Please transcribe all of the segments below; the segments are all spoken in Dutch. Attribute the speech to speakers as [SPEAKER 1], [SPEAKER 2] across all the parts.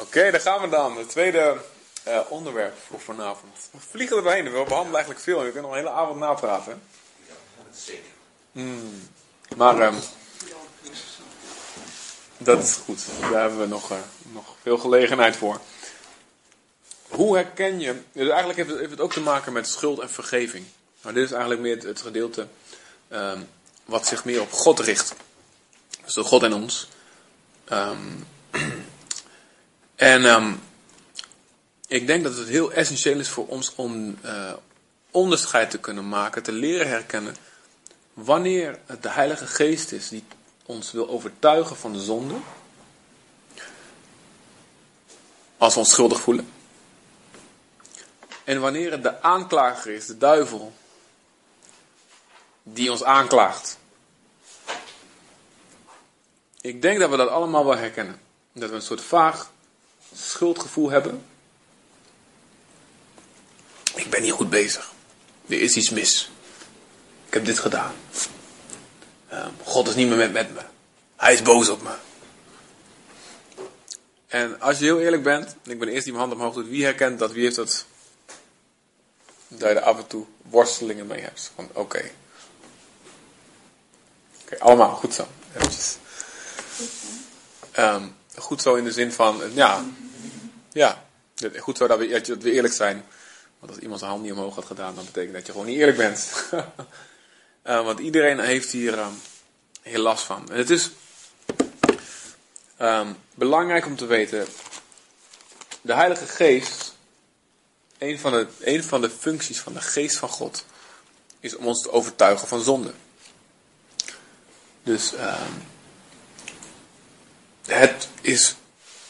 [SPEAKER 1] Oké, daar gaan we dan. Het tweede eh, onderwerp voor vanavond. We vliegen er doorheen. We behandelen eigenlijk veel. Je kunt nog een hele avond napraten.
[SPEAKER 2] Zeker.
[SPEAKER 1] Hmm. Maar ehm, dat is goed. Daar hebben we nog, eh, nog veel gelegenheid voor. Hoe herken je... Dus eigenlijk heeft het, heeft het ook te maken met schuld en vergeving. Maar dit is eigenlijk meer het, gedeelte ehm, wat zich meer op God richt. Dus door God en ons. Ehm, en ehm, ik denk dat het heel essentieel is voor ons om eh, onderscheid te kunnen maken, te leren herkennen wanneer het de Heilige Geest is die ons wil overtuigen van de zonde. Als we ons schuldig voelen. En wanneer het de aanklager is, de duivel, die ons aanklaagt. Ik denk dat we dat allemaal wel herkennen. Dat we een soort vaag schuldgevoel hebben. Ik ben niet goed bezig. Er is iets mis. Ik heb dit gedaan. Uh, God is niet meer met, met me. Hij is boos op me. En als je heel eerlijk bent, en ik ben de eerste die mijn hand omhoog doet, wie herkent dat? Wie heeft dat? Dat je er af en toe worstelingen mee hebt. Van oké. Okay. Oké, okay, allemaal, goed zo. Eventjes. Um, goed zo in de zin van, ja, ja, goed zo dat we, dat we eerlijk zijn. Want als iemand zijn hand niet omhoog had gedaan, dan betekent dat je gewoon niet eerlijk bent. uh, want iedereen heeft hier um, heel last van. En het is um, belangrijk om te weten, de Heilige Geest, een van, de, een van de functies van de Geest van God, is om ons te overtuigen van zonde. Dus um, het is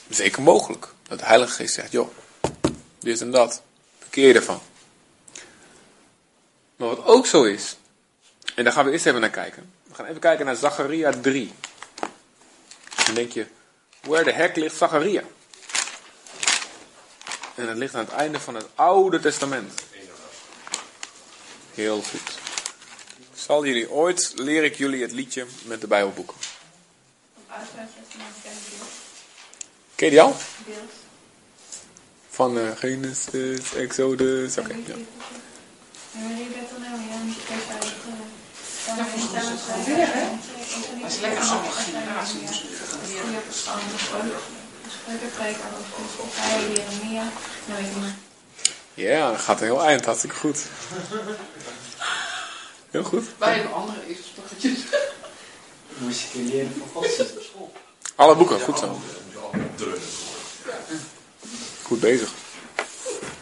[SPEAKER 1] zeker mogelijk dat de Heilige Geest zegt, joh, dit en dat, verkeer ervan. Maar wat ook zo is, en daar gaan we eerst even naar kijken. We gaan even kijken naar Zacharia 3. Dan denk je, waar de hek ligt Zacharia? En het ligt aan het einde van het Oude Testament. Heel goed. Zal jullie ooit, leer ik jullie het liedje met de Bijbelboeken. Ken je die al? Van uh, Genesis, Exodus, oké. Okay, ja.
[SPEAKER 2] Dat is lekker.
[SPEAKER 1] Ja, dat gaat een heel eind, hartstikke goed. Heel goed.
[SPEAKER 2] Bij een andere ezelstochtjes.
[SPEAKER 3] Moest je leren van godsdienst op school.
[SPEAKER 1] Alle boeken, goed zo. Goed bezig.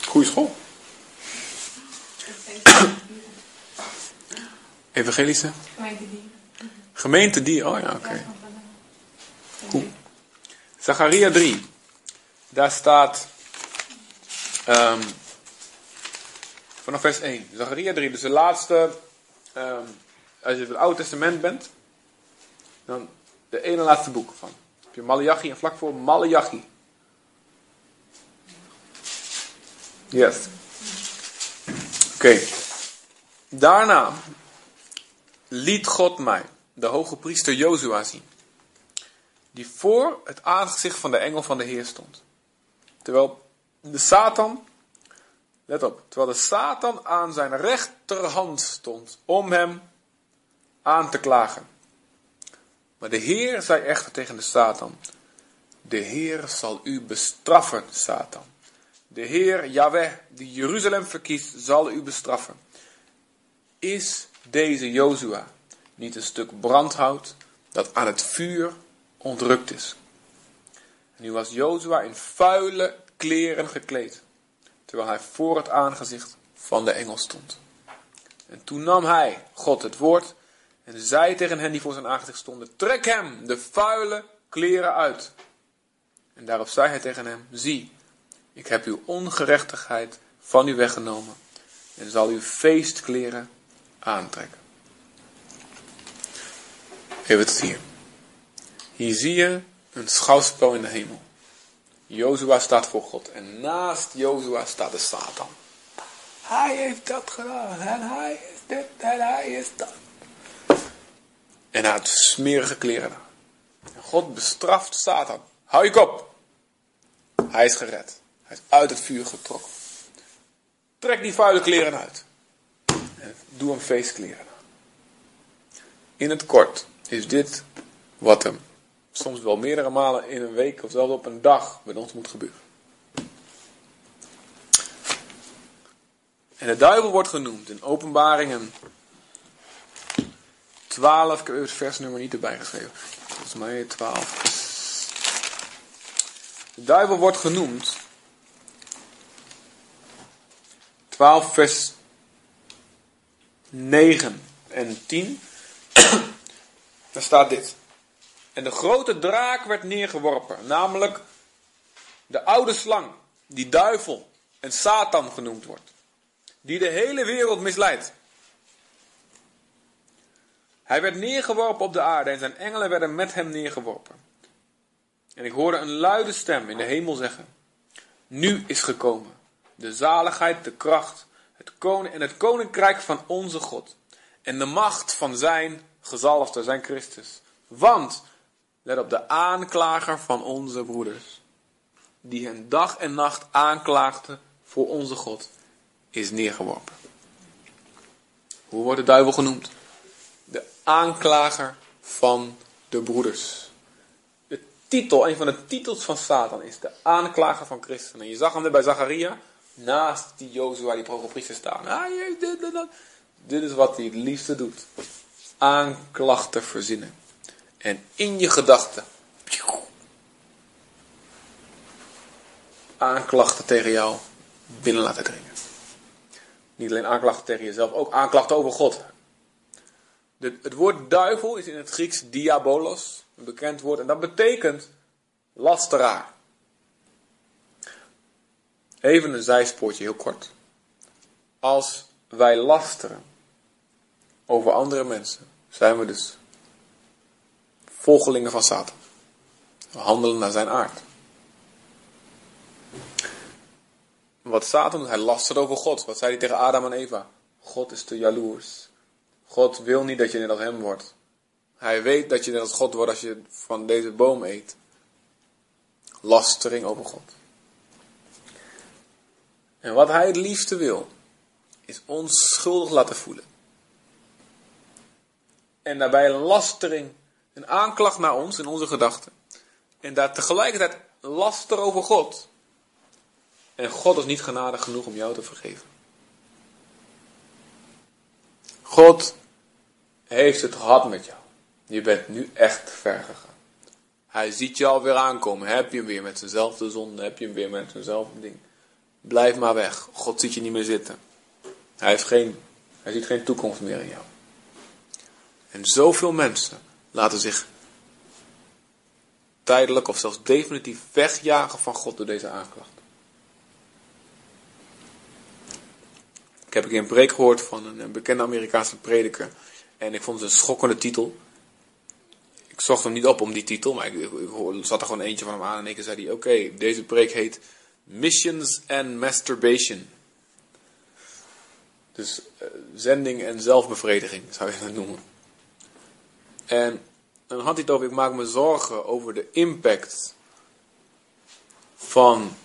[SPEAKER 1] Goeie school. Evangelische?
[SPEAKER 4] Gemeentedier.
[SPEAKER 1] Gemeentedier, oh ja, oké. Okay. Goed. Zacharia 3. Daar staat um, vanaf vers 1. Zacharia 3, dus de laatste. Um, als je het Oude Testament bent, dan de ene laatste boek van. Heb je Malachi en vlak voor Malachi. Yes. Oké. Daarna liet God mij, de hoge priester Jozua, zien. Die voor het aangezicht van de engel van de Heer stond. Terwijl de Satan, let op, terwijl de Satan aan zijn rechterhand stond om hem aan te klagen. Maar de Heer zei echter tegen de Satan, de Heer zal u bestraffen, Satan. De Heer, Yahweh, die Jeruzalem verkiest, zal u bestraffen. Is deze Jozua niet een stuk brandhout dat aan het vuur ontrukt is? En nu was Jozua in vuile kleren gekleed, terwijl hij voor het aangezicht van de engel stond. En toen nam hij, God, het woord en zei tegen hen die voor zijn aangezicht stonden, trek hem de vuile kleren uit. En daarop zei hij tegen hem, zie, ik heb uw ongerechtigheid van u weggenomen en zal uw feestkleren aantrekken. Even het hier. Hier zie je een schouwspel in de hemel. Jozua staat voor God en naast Jozua staat de Satan. Hij heeft dat gedaan en hij is dit en hij is dat. En hij had smerige kleren. En God bestraft Satan. Hou je kop. Hij is gered. Hij is uit het vuur getrokken. Trek die vuile kleren uit. En doe hem feestkleren. In het kort is dit wat hem soms wel meerdere malen in een week of zelfs op een dag met ons moet gebeuren. En de duivel wordt genoemd in openbaringen 12. Ik heb het versnummer niet erbij geschreven. Volgens mij 12. De duivel wordt genoemd. 12 vers 9 en 10. Daar staat dit. En de grote draak werd neergeworpen, namelijk de oude slang, die duivel en Satan genoemd wordt, die de hele wereld misleidt. Hij werd neergeworpen op de aarde en zijn engelen werden met hem neergeworpen. En ik hoorde een luide stem in de hemel zeggen: Nu is gekomen de zaligheid, de kracht, het koning en het koninkrijk van onze God en de macht van zijn gezalfde, zijn Christus. Want let op de aanklager van onze broeders, die hen dag en nacht aanklaagde voor onze God, is neergeworpen. Hoe wordt de duivel genoemd? Aanklager van de broeders. De titel, een van de titels van Satan is de aanklager van christenen. En je zag hem er bij Zacharia, naast die Jozua, die priester staan. Ah, dit, dit, dit. dit is wat hij het liefste doet. Aanklachten verzinnen. En in je gedachten. Aanklachten tegen jou binnen laten dringen. Niet alleen aanklachten tegen jezelf, ook aanklachten over God. Het woord duivel is in het Grieks diabolos, een bekend woord, en dat betekent lasteraar. Even een zijspoortje, heel kort. Als wij lasteren over andere mensen, zijn we dus volgelingen van Satan. We handelen naar zijn aard. Wat Satan doet, hij lastert over God. Wat zei hij tegen Adam en Eva? God is te jaloers. God wil niet dat je net als hem wordt. Hij weet dat je net als God wordt als je van deze boom eet. Lastering over God. En wat hij het liefste wil, is ons schuldig laten voelen. En daarbij een lastering, een aanklacht naar ons in onze gedachten. En daar tegelijkertijd laster over God. En God is niet genadig genoeg om jou te vergeven. God heeft het gehad met jou. Je bent nu echt ver gegaan. Hij ziet je alweer aankomen. Heb je hem weer met zijnzelfde zonde? Heb je hem weer met zijnzelfde ding? Blijf maar weg. God ziet je niet meer zitten. Hij, heeft geen, hij ziet geen toekomst meer in jou. En zoveel mensen laten zich tijdelijk of zelfs definitief wegjagen van God door deze aanklacht. Ik heb een een preek gehoord van een bekende Amerikaanse prediker. En ik vond het een schokkende titel. Ik zocht hem niet op om die titel, maar ik, ik, zat er gewoon eentje van hem aan. En ik zei hij, oké, deze preek heet Missions and Masturbation. Dus uh, zending en zelfbevrediging zou je dat noemen. En dan had hij het over, ik maak me zorgen over de impact van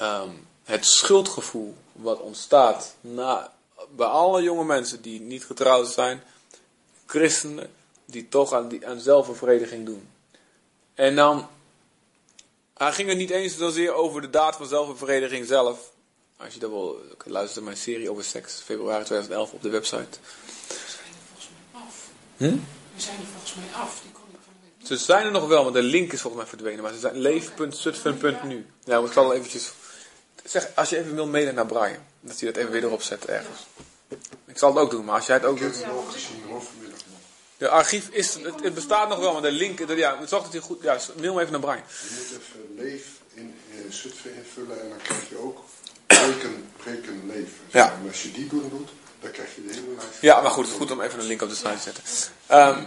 [SPEAKER 1] um, het schuldgevoel wat ontstaat na, bij alle jonge mensen die niet getrouwd zijn, christenen die toch aan, die, aan zelfbevrediging doen. En dan, hij ging het niet eens zozeer over de daad van zelfbevrediging zelf. Als je dat wil, luister naar mijn serie over seks, februari 2011 op de website.
[SPEAKER 2] We zijn er volgens mij af.
[SPEAKER 1] Hm?
[SPEAKER 2] Zijn er volgens mij af. Die
[SPEAKER 1] Ze zijn er nog wel, want de link is volgens mij verdwenen. Maar ze zijn leef.zutphen.nu. Ja, maar ik zal eventjes... Zeg, als je even wil mailen naar Brian, dat hij dat even weer erop zet ergens. Ik zal het ook doen, maar als jij het ook
[SPEAKER 4] Ik heb
[SPEAKER 1] doet... De archief is, het, het bestaat nog wel, maar de link, de- ja, zorg dat hij goed, ja, mail me even naar Brian.
[SPEAKER 4] Je moet even leef in uh, Zutphen invullen en dan krijg je ook preken, preken leven.
[SPEAKER 1] Ja.
[SPEAKER 4] En als je die doen doet, dan krijg je de hele lijst.
[SPEAKER 1] Ja, maar goed, het is goed om even een link op de site te zetten. Ehm,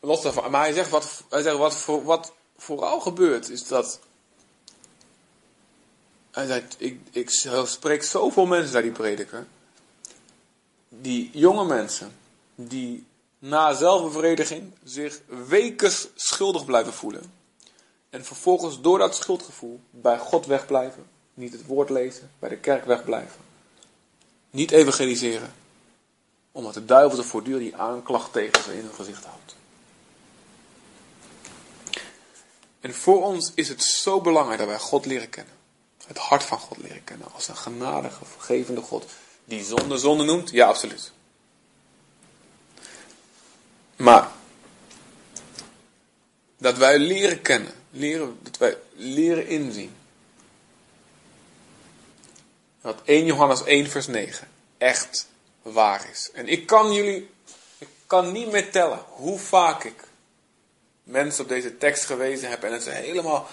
[SPEAKER 1] los daarvan, maar hij zegt wat, hij zegt wat, voor, wat vooral gebeurt, is dat. Hij zegt, ik, ik spreek zoveel mensen naar die prediker. Die jonge mensen, die na zelfbevrediging zich weken schuldig blijven voelen. En vervolgens door dat schuldgevoel bij God wegblijven. Niet het woord lezen, bij de kerk wegblijven. Niet evangeliseren. Omdat de duivel er voortdurend die aanklacht tegen ze in hun gezicht houdt. En voor ons is het zo belangrijk dat wij God leren kennen. Het hart van God leren kennen. Als een genadige, vergevende God. Die zonde zonde noemt? Ja, absoluut. Maar dat wij leren kennen, leren, dat wij leren inzien. Dat 1 Johannes 1 vers 9 echt waar is. En ik kan jullie, ik kan niet meer tellen hoe vaak ik mensen op deze tekst gewezen heb en het ze helemaal,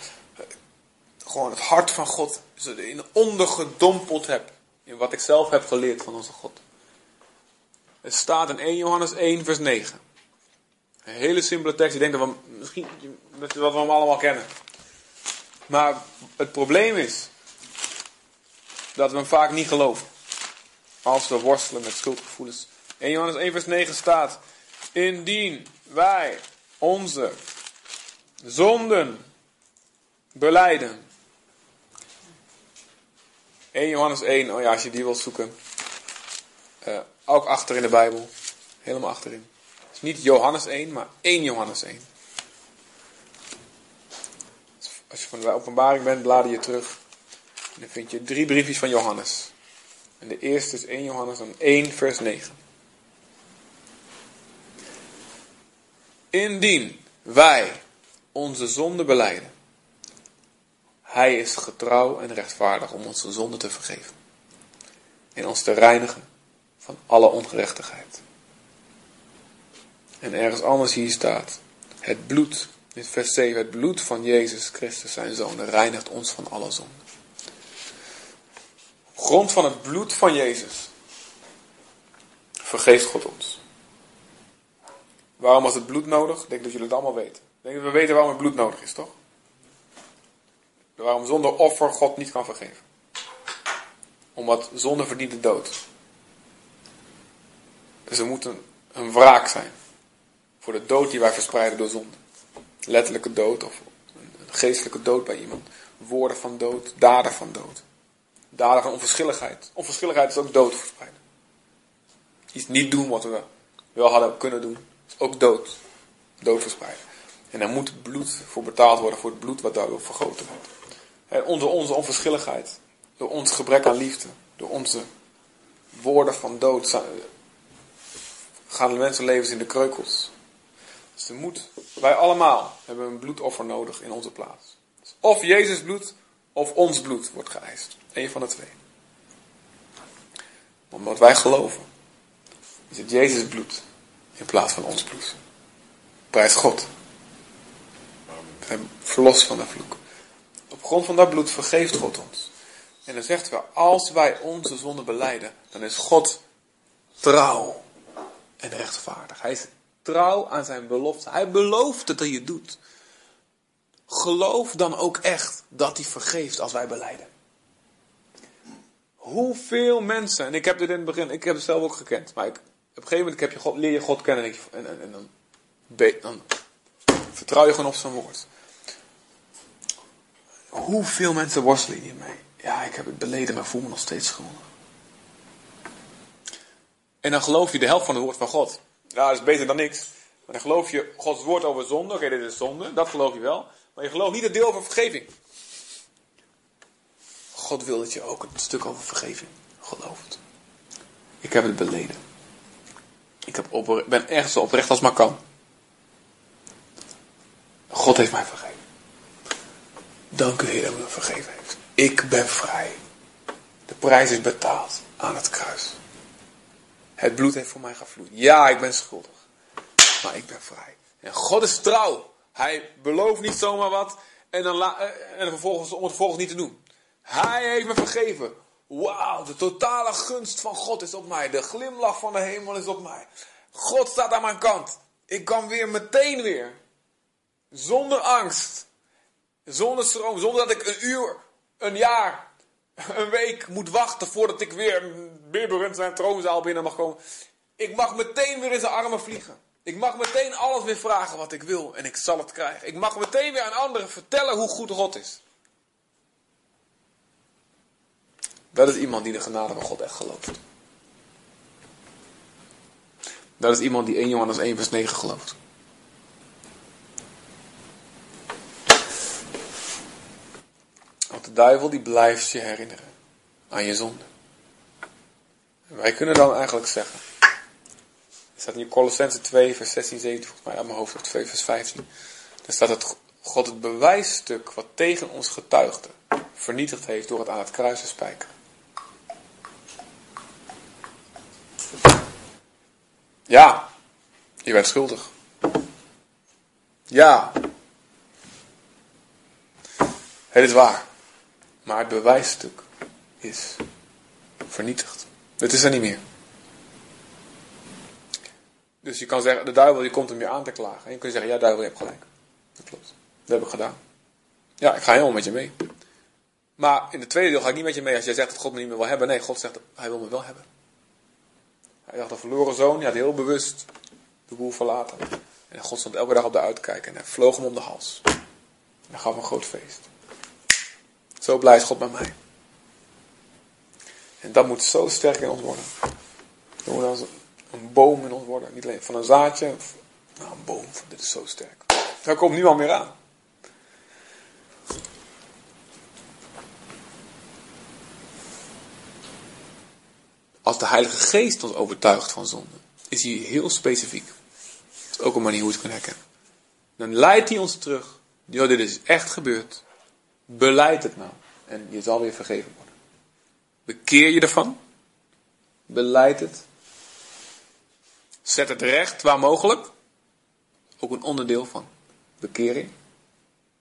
[SPEAKER 1] gewoon het hart van God erin ondergedompeld heb. In wat ik zelf heb geleerd van onze God. Het staat in 1 Johannes 1 vers 9. Een hele simpele tekst. Ik denk dat we misschien dat we hem allemaal kennen. Maar het probleem is dat we hem vaak niet geloven. Als we worstelen met schuldgevoelens. 1 Johannes 1 vers 9 staat. Indien wij onze zonden beleiden. 1 Johannes 1, oh ja, als je die wilt zoeken. Uh, ook achter in de Bijbel. Helemaal achterin. Het is niet Johannes 1, maar 1 Johannes 1. Als je van de openbaring bent, blader je terug. En dan vind je drie briefjes van Johannes. En de eerste is 1 Johannes dan 1 vers 9. Indien wij onze zonde beleiden, hij is getrouw en rechtvaardig om onze zonde te vergeven. En ons te reinigen van alle ongerechtigheid. En ergens anders hier staat, het bloed, in vers 7, het bloed van Jezus Christus zijn zoon reinigt ons van alle zonde. Op grond van het bloed van Jezus vergeeft God ons. Waarom was het bloed nodig? Ik denk dat jullie het allemaal weten. Ik denk dat we weten waarom het bloed nodig is, toch? Waarom zonder offer God niet kan vergeven. Omdat zonde verdient de dood. Dus er moet een, wraak zijn. Voor de dood die wij verspreiden door zonde. Letterlijke dood of een geestelijke dood bij iemand. Woorden van dood, daden van dood. Daden van onverschilligheid. Onverschilligheid is ook dood verspreiden. Iets niet doen wat we wel hadden kunnen doen. Is ook dood. Dood verspreiden. En daar moet bloed voor betaald worden voor het bloed wat daardoor vergoten wordt. En onder onze onverschilligheid, door ons gebrek aan liefde, door onze woorden van dood, gaan de mensenlevens in de kreukels. Dus er moet, wij allemaal hebben een bloedoffer nodig in onze plaats. Dus of Jezus bloed, of ons bloed wordt geëist. Eén van de twee. Omdat wij geloven, is het Jezus bloed in plaats van ons bloed. Prijs God. We zijn verlost van de vloek. Op grond van dat bloed vergeeft God ons. En dan zegt we, als wij onze zonde beleiden, dan is God trouw en rechtvaardig. Hij is trouw aan zijn belofte. Hij belooft dat hij het doet. Geloof dan ook echt dat hij vergeeft als wij beleiden. Hoeveel mensen, en ik heb dit in het begin, ik heb het zelf ook gekend, maar ik, op een gegeven moment heb je God, leer je God kennen en, en, en, en dan, dan vertrouw je gewoon op zijn woord. Hoeveel mensen worstelen hiermee? Ja, ik heb het beleden, maar voel me nog steeds schuldig. En dan geloof je de helft van het woord van God. Ja, dat is beter dan niks. Maar dan geloof je Gods woord over zonde. Oké, dit is zonde. Dat geloof je wel. Maar je gelooft niet het deel over vergeving. God wil dat je ook een stuk over vergeving gelooft. Ik heb het beleden. Ik heb op, ben echt zo oprecht als maar kan. God heeft mij vergeven. Dank u Heer dat u me vergeven heeft. Ik ben vrij. De prijs is betaald aan het kruis. Het bloed heeft voor mij gevloeid. Ja, ik ben schuldig. Maar ik ben vrij. En God is trouw. Hij belooft niet zomaar wat. En, dan eh, en vervolgens, om het vervolgens niet te doen. Hij heeft me vergeven. Wauw, de totale gunst van God is op mij. De glimlach van de hemel is op mij. God staat aan mijn kant. Ik kan weer meteen weer. Zonder angst. Zonder stroom. Zonder dat ik een uur, een jaar, een week moet wachten voordat ik weer, in zijn troonzaal binnen mag komen. Ik mag meteen weer in zijn armen vliegen. Ik mag meteen alles weer vragen wat ik wil en ik zal het krijgen. Ik mag meteen weer aan anderen vertellen hoe goed God is. Dat is iemand die de genade van God echt gelooft. Dat is iemand die 1 Johannes 1 vers 9 gelooft. De duivel die blijft je herinneren aan je zonde. Wij kunnen dan eigenlijk zeggen. Er staat in Colossense 2 vers 16, 17 volgens mij aan mijn hoofd of 2 vers 15. Daar staat dat God het bewijsstuk wat tegen ons getuigde vernietigd heeft door het aan het kruis te. Ja, je bent schuldig. Ja, het is waar. Maar het bewijsstuk is vernietigd. Het is er niet meer. Dus je kan zeggen, de duivel die komt om je aan te klagen. En je kunt zeggen, ja duivel, je hebt gelijk. Dat klopt. Dat heb ik gedaan. Ja, ik ga helemaal met je mee. Maar in het tweede deel ga ik niet met je mee als jij zegt dat God me niet meer wil hebben. Nee, God zegt, hij wil me wel hebben. Hij dacht, een verloren zoon, die had heel bewust de boel verlaten. En God stond elke dag op de uitkijk en hij vloog hem om de hals. En hij gaf een groot feest. Zo blij is God met mij. En dat moet zo sterk in ons worden. Dat moet als een boom in ons worden. Niet alleen van een zaadje. Nou, een boom. Dit is zo sterk. Daar komt niemand meer aan. Als de Heilige Geest ons overtuigt van zonde, is hij heel specifiek. Dat is ook een manier hoe het kunnen herkennen. Dan leidt hij ons terug. Jo, dit is echt gebeurd. Beleid het nou. En je zal weer vergeven worden. Bekeer je ervan. Beleid het. Zet het recht waar mogelijk. Ook een onderdeel van bekering.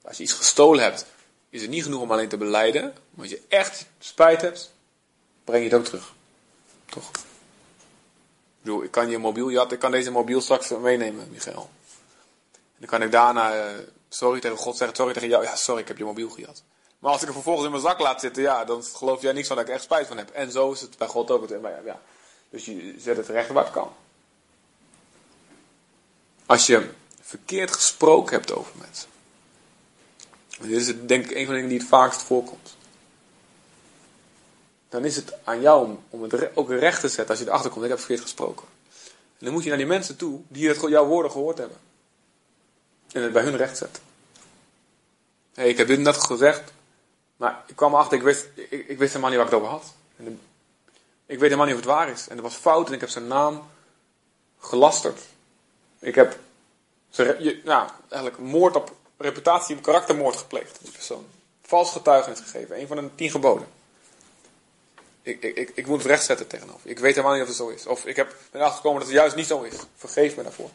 [SPEAKER 1] Als je iets gestolen hebt, is het niet genoeg om alleen te beleiden. Maar als je echt spijt hebt, breng je het ook terug. Toch? Ik ik kan je mobiel ik kan deze mobiel straks meenemen, Michael. En dan kan ik daarna uh, sorry tegen God zeggen, sorry tegen jou. Ja, sorry, ik heb je mobiel gejat. Maar als ik hem vervolgens in mijn zak laat zitten, ja, dan geloof jij niks van dat ik echt spijt van heb. En zo is het bij God ook. Ja, dus je zet het recht waar het kan. Als je verkeerd gesproken hebt over mensen. Dit is denk ik een van de dingen die het vaakst voorkomt. Dan is het aan jou om, om het ook recht te zetten als je erachter komt. Ik heb verkeerd gesproken. En dan moet je naar die mensen toe die het, jouw woorden gehoord hebben. En het bij hun recht. Hé, hey, ik heb dit net gezegd. Maar ik kwam erachter, ik wist, ik, wist helemaal niet waar ik het over had. En ik weet helemaal niet of het waar is. En dat was fout en ik heb zijn naam gelasterd. Ik heb ze, nou, eigenlijk moord op reputatie, karaktermoord gepleegd. Vals getuigenis gegeven. Een van de tien geboden. Ik, ik, ik, moet het rechtzetten tegenover. Ik weet helemaal niet of het zo is. Of ik heb, ben achtergekomen dat het juist niet zo is. Vergeef me daarvoor.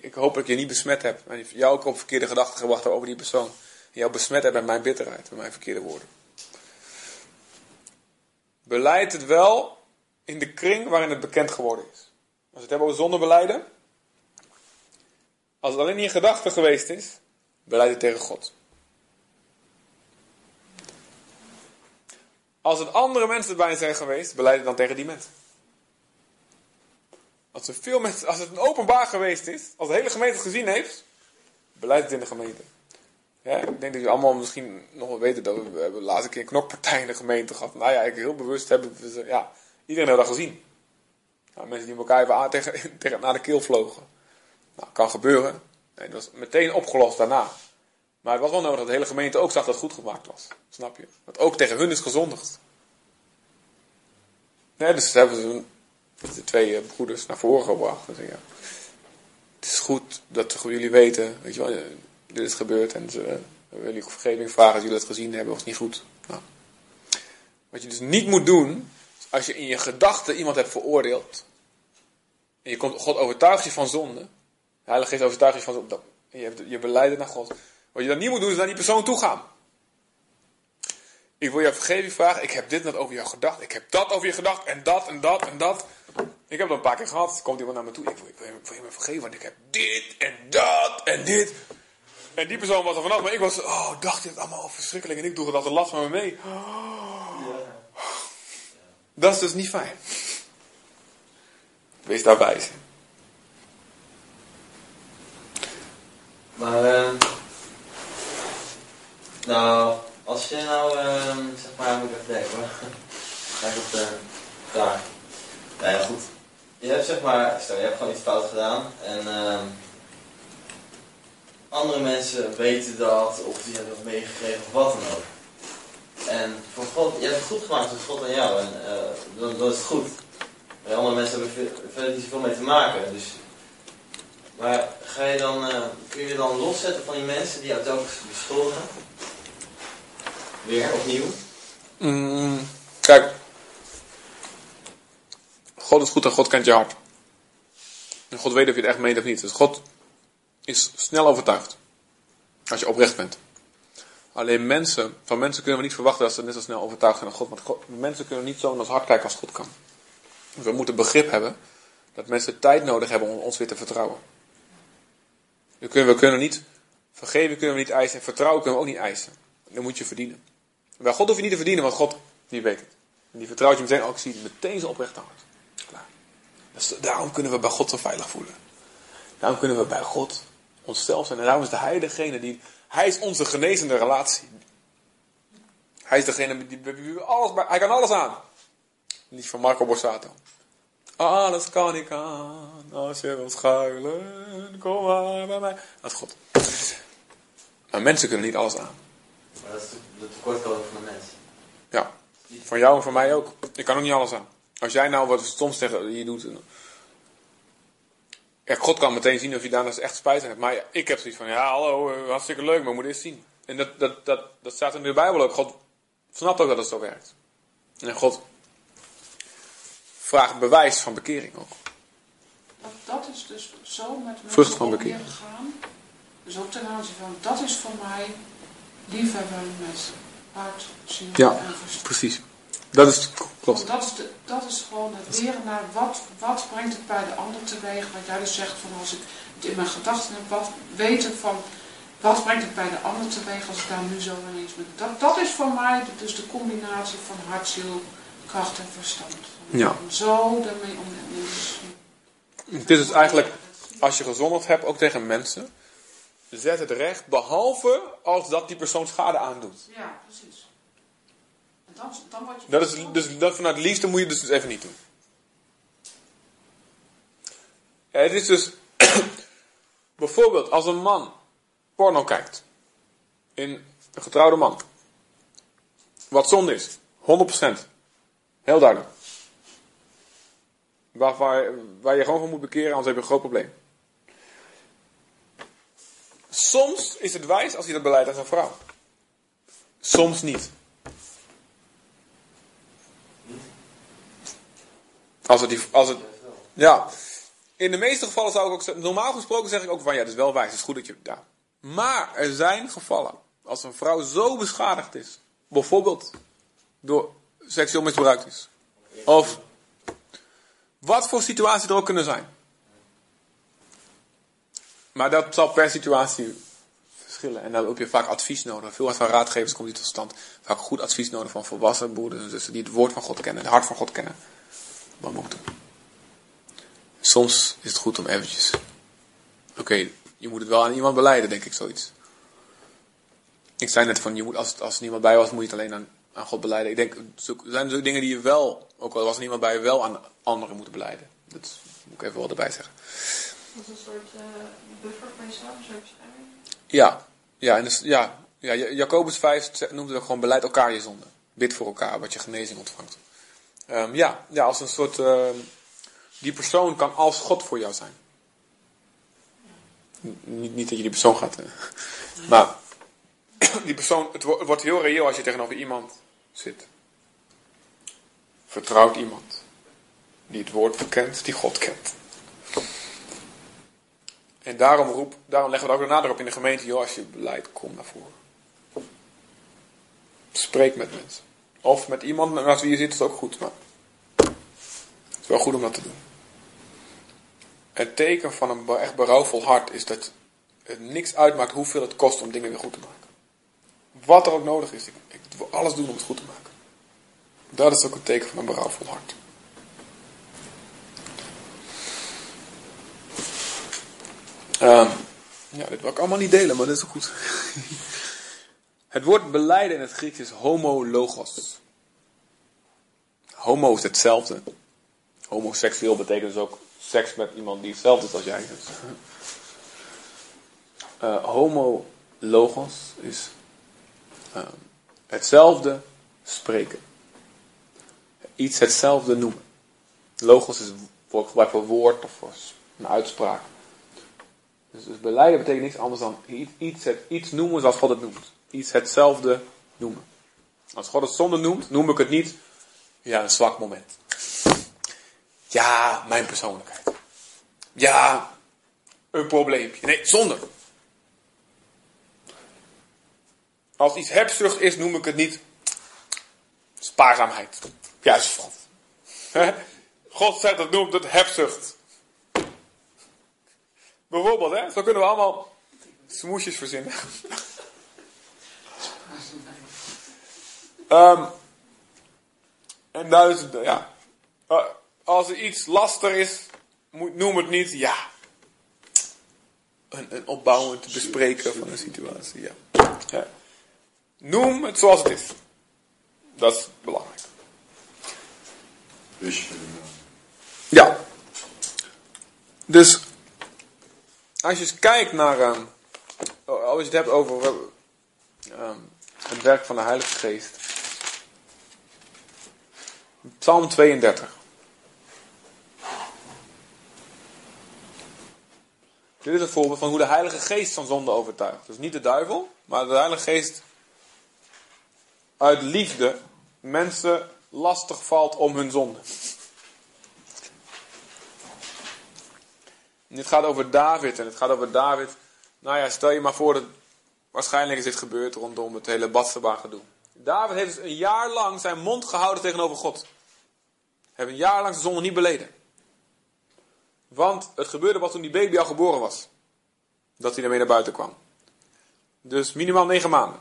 [SPEAKER 1] Ik, hoop dat ik je niet besmet heb. En jou ook op verkeerde gedachten gebracht over die persoon. En jou besmet heb met mijn bitterheid, met mijn verkeerde woorden. Beleid het wel in de kring waarin het bekend geworden is. Als we het hebben over zondebeleiden. Als het alleen in je gedachten geweest is, beleid het tegen God. Als het andere mensen erbij zijn geweest, beleid het dan tegen die mensen. Als, er veel als het een openbaar geweest is, als de hele gemeente het gezien heeft, beleid het in de gemeente. Ik denk dat jullie allemaal misschien nog wel weten dat we, hebben de laatste keer een knokpartij in de gemeente gehad. Nou ja, ik heel bewust hebben we, ja, iedereen heeft dat gezien. Nou, mensen die elkaar even aan, tegen, tegen, naar de keel vlogen. Nou, kan gebeuren. Nee, dat was meteen opgelost daarna. Maar het was wel nodig dat de hele gemeente ook zag dat het goed gemaakt was. Snap je? Dat ook tegen hun is gezondigd. Nee, dus hebben ze de twee broeders naar voren gebracht. Dus ja, het is goed dat jullie weten, weet je wel, dit is gebeurd en ze willen jullie vergeving vragen als jullie het gezien hebben, was niet goed. Nou. Wat je dus niet moet doen, als je in je gedachten iemand hebt veroordeeld, en je komt, God overtuigt je van zonde, de Heilige Geest overtuigt je van zonde, en je, je beleidt naar God. Wat je dan niet moet doen, is naar die persoon toe gaan. Ik wil jou vergeving vragen, ik heb dit net over jou gedacht, ik heb dat over je gedacht, en dat, en dat, en dat. Ik heb dat een paar keer gehad, komt iemand naar me toe, ik wil, ik wil, je me vergeven, want ik heb dit, en dat, en dit. En die persoon was er vanaf, maar ik was, oh, dacht het allemaal verschrikkelijk en ik doe het altijd last met me mee. Dat is dus niet fijn. Wees daar wijs.
[SPEAKER 5] Maar, ehm nou, als je nou, ehm zeg maar, moet ik even denken hoor. Ga ik op de vraag. Nou ja, goed. Je hebt zeg maar, stel je hebt gewoon iets fout gedaan en ehm andere mensen weten dat of die hebben dat meegekregen of wat dan ook. En voor God, je hebt het goed gemaakt met God en jou en eh dan, is het goed. En andere mensen hebben ver- verder niet zoveel mee te maken. Dus maar ga je dan, eh, kun je je dan loszetten van die mensen die jou telkens beschuldigen? Weer, opnieuw?
[SPEAKER 1] Mm, kijk. God is goed en God kent je hart. En God weet of je het echt meent of niet. Dus God is snel overtuigd. Als je oprecht bent. Alleen mensen, van mensen kunnen we niet verwachten dat ze net zo snel overtuigd zijn van God. Want mensen kunnen niet zo in hart kijken als God kan. We moeten begrip hebben dat mensen tijd nodig hebben om ons weer te vertrouwen. We kunnen, we kunnen niet vergeven, kunnen we niet eisen. En vertrouwen kunnen we ook niet eisen. Dat moet je verdienen. Bij God hoef je niet te verdienen, want God, die weet het. En die vertrouwt je meteen, oh ik zie meteen zijn oprechte hart. Klaar. Daarom kunnen we bij God zo veilig voelen. Daarom kunnen we bij God onszelf zijn. En daarom is de Hij degene die, Hij is onze genezende relatie. Hij is degene die, die- alles, hij kan alles aan. Niet van Marco Borsato. Alles kan ik aan, als je wilt schuilen, kom maar bij mij. Dat is God. Maar mensen kunnen niet alles aan.
[SPEAKER 5] Maar dat is de, tekortkoming van de mens.
[SPEAKER 1] Ja, van jou en van mij ook. Ik kan ook niet alles aan. Als jij nou wat stoms tegen je doet. Ja, God kan meteen zien of je daarna echt spijt hebt. Maar ja, ik heb zoiets van, ja hallo, eh, hartstikke leuk, maar we moeten eerst zien. En dat, dat, dat, dat staat in de Bijbel ook. God snapt ook dat het zo werkt. En God vraagt bewijs van bekering ook.
[SPEAKER 2] Dat, dat is dus zo met
[SPEAKER 1] Vrucht van bekering.
[SPEAKER 2] gaan. Dus ook ten aanzien van, dat is voor mij liefhebben met hart, ziel
[SPEAKER 1] Ja.
[SPEAKER 2] en verstand.
[SPEAKER 1] Precies. Dat is, klopt.
[SPEAKER 2] Dat is, de, dat is gewoon het leren naar wat, wat brengt het bij de ander teweeg. Wat jij dus zegt van als ik het in mijn gedachten heb, wat weten van wat brengt het bij de ander teweeg als ik daar nu zo ineens ben. Dat, dat is voor mij dus de combinatie van hart, ziel, kracht en verstand.
[SPEAKER 1] Ja.
[SPEAKER 2] Zo daarmee om.
[SPEAKER 1] Het is eigenlijk, als je gezondigd hebt, ook tegen mensen, zet het recht, behalve als dat die persoon schade aandoet.
[SPEAKER 2] Ja, precies. En dan, dan word je
[SPEAKER 1] Dat is, dus dat vanuit liefde moet je dus even niet doen. Ja, het is dus, bijvoorbeeld als een man porno kijkt, in een getrouwde man, wat zonde is, 100%, heel duidelijk. Waarvan, waar je gewoon van moet bekeren, anders heb je een groot probleem. Soms is het wijs als hij dat beleidt aan zijn vrouw. Soms niet. Als het, als het, ja. In de meeste gevallen zou ik ook normaal gesproken zeg ik ook van ja, het is wel wijs, het is goed dat je, ja. Maar er zijn gevallen, als een vrouw zo beschadigd is, bijvoorbeeld door seksueel misbruikt is, of wat voor situatie er ook kunnen zijn. Maar dat zal per situatie verschillen. En dan heb je vaak advies nodig. Veel van raadgevers komt die tot stand. Vaak goed advies nodig van volwassen broeders en zussen die het woord van God kennen, het hart van God kennen. Wat moet doen? Soms is het goed om eventjes. Oké, je moet het wel aan iemand beleiden, denk ik zoiets. Ik zei net van, je moet, als, als er niemand bij was, moet je het alleen aan, aan God beleiden. Ik denk, er zijn ook dingen die je wel, ook al was er niemand bij, wel aan anderen moet beleiden. Dat moet ik even wel erbij zeggen.
[SPEAKER 6] Een soort eh, buffer voor jezelf, een soort.
[SPEAKER 1] Ja, ja, en dus, ja, ja Ja, Jacobus 5 noemt het gewoon beleid elkaar je zonde. Bid voor elkaar, wat je genezing ontvangt. Ehm, ja, ja, als een soort. ehm, die persoon kan als God voor jou zijn. Niet, niet dat je die persoon gaat. eh, Maar die persoon, het, wo- het wordt heel reëel als je tegenover iemand zit. Vertrouwt iemand. Die het woord kent, die God kent. En daarom, roep, daarom leggen we er ook de nadruk op in de gemeente. Joh, als je beleid, kom naar voren. Spreek met mensen. Of met iemand naast wie je zit, is ook goed. Maar het is wel goed om dat te doen. Het teken van een echt berouwvol hart is dat het niks uitmaakt hoeveel het kost om dingen weer goed te maken. Wat er ook nodig is. Ik, ik wil alles doen om het goed te maken. Dat is ook een teken van een berouwvol hart. Ehm, Ja, dit wil ik allemaal niet delen, maar dat is goed. Het woord beleiden in het Grieks is homologos. Homo is hetzelfde. Homoseksueel betekent dus ook seks met iemand die hetzelfde is als jij. Dus. Eh, homologos is eh, hetzelfde spreken. Iets hetzelfde noemen. Logos is gebruik voor woord of voor een uitspraak. Dus, dus beleiden betekent niks anders dan iets, iets noemen zoals God het noemt. Iets hetzelfde noemen. Als God het zonde noemt, noem ik het niet ja, een zwak moment. Ja, mijn persoonlijkheid. Ja, een probleempje. Nee, zonde. Als iets hebzucht is, noem ik het niet spaarzaamheid. Juist God. God zegt dat noemt het hebzucht. Bijvoorbeeld, hè? Zo kunnen we allemaal smoesjes verzinnen. um, en duizenden, ja. Uh, als er iets lastig is, noem het niet, ja. Een, een opbouwend bespreken van een situatie, ja. ja. Noem het zoals het is. Dat is belangrijk. Ja. Dus, als je eens kijkt naar, um, als je het hebt over um, het werk van de Heilige Geest. Psalm 32. Dit is een voorbeeld van hoe de Heilige Geest van zonde overtuigt. Dus niet de duivel, maar de Heilige Geest uit liefde mensen lastig valt om hun zonde. Dit gaat over David en het gaat over David. Nou ja, stel je maar voor dat waarschijnlijk is dit gebeurd rondom het hele Batseba gedoe. David heeft dus een jaar lang zijn mond gehouden tegenover God. Hij heeft een jaar lang zijn zonde niet beleden. Want het gebeurde pas toen die baby al geboren was. Dat hij ermee naar buiten kwam. Dus minimaal negen maanden.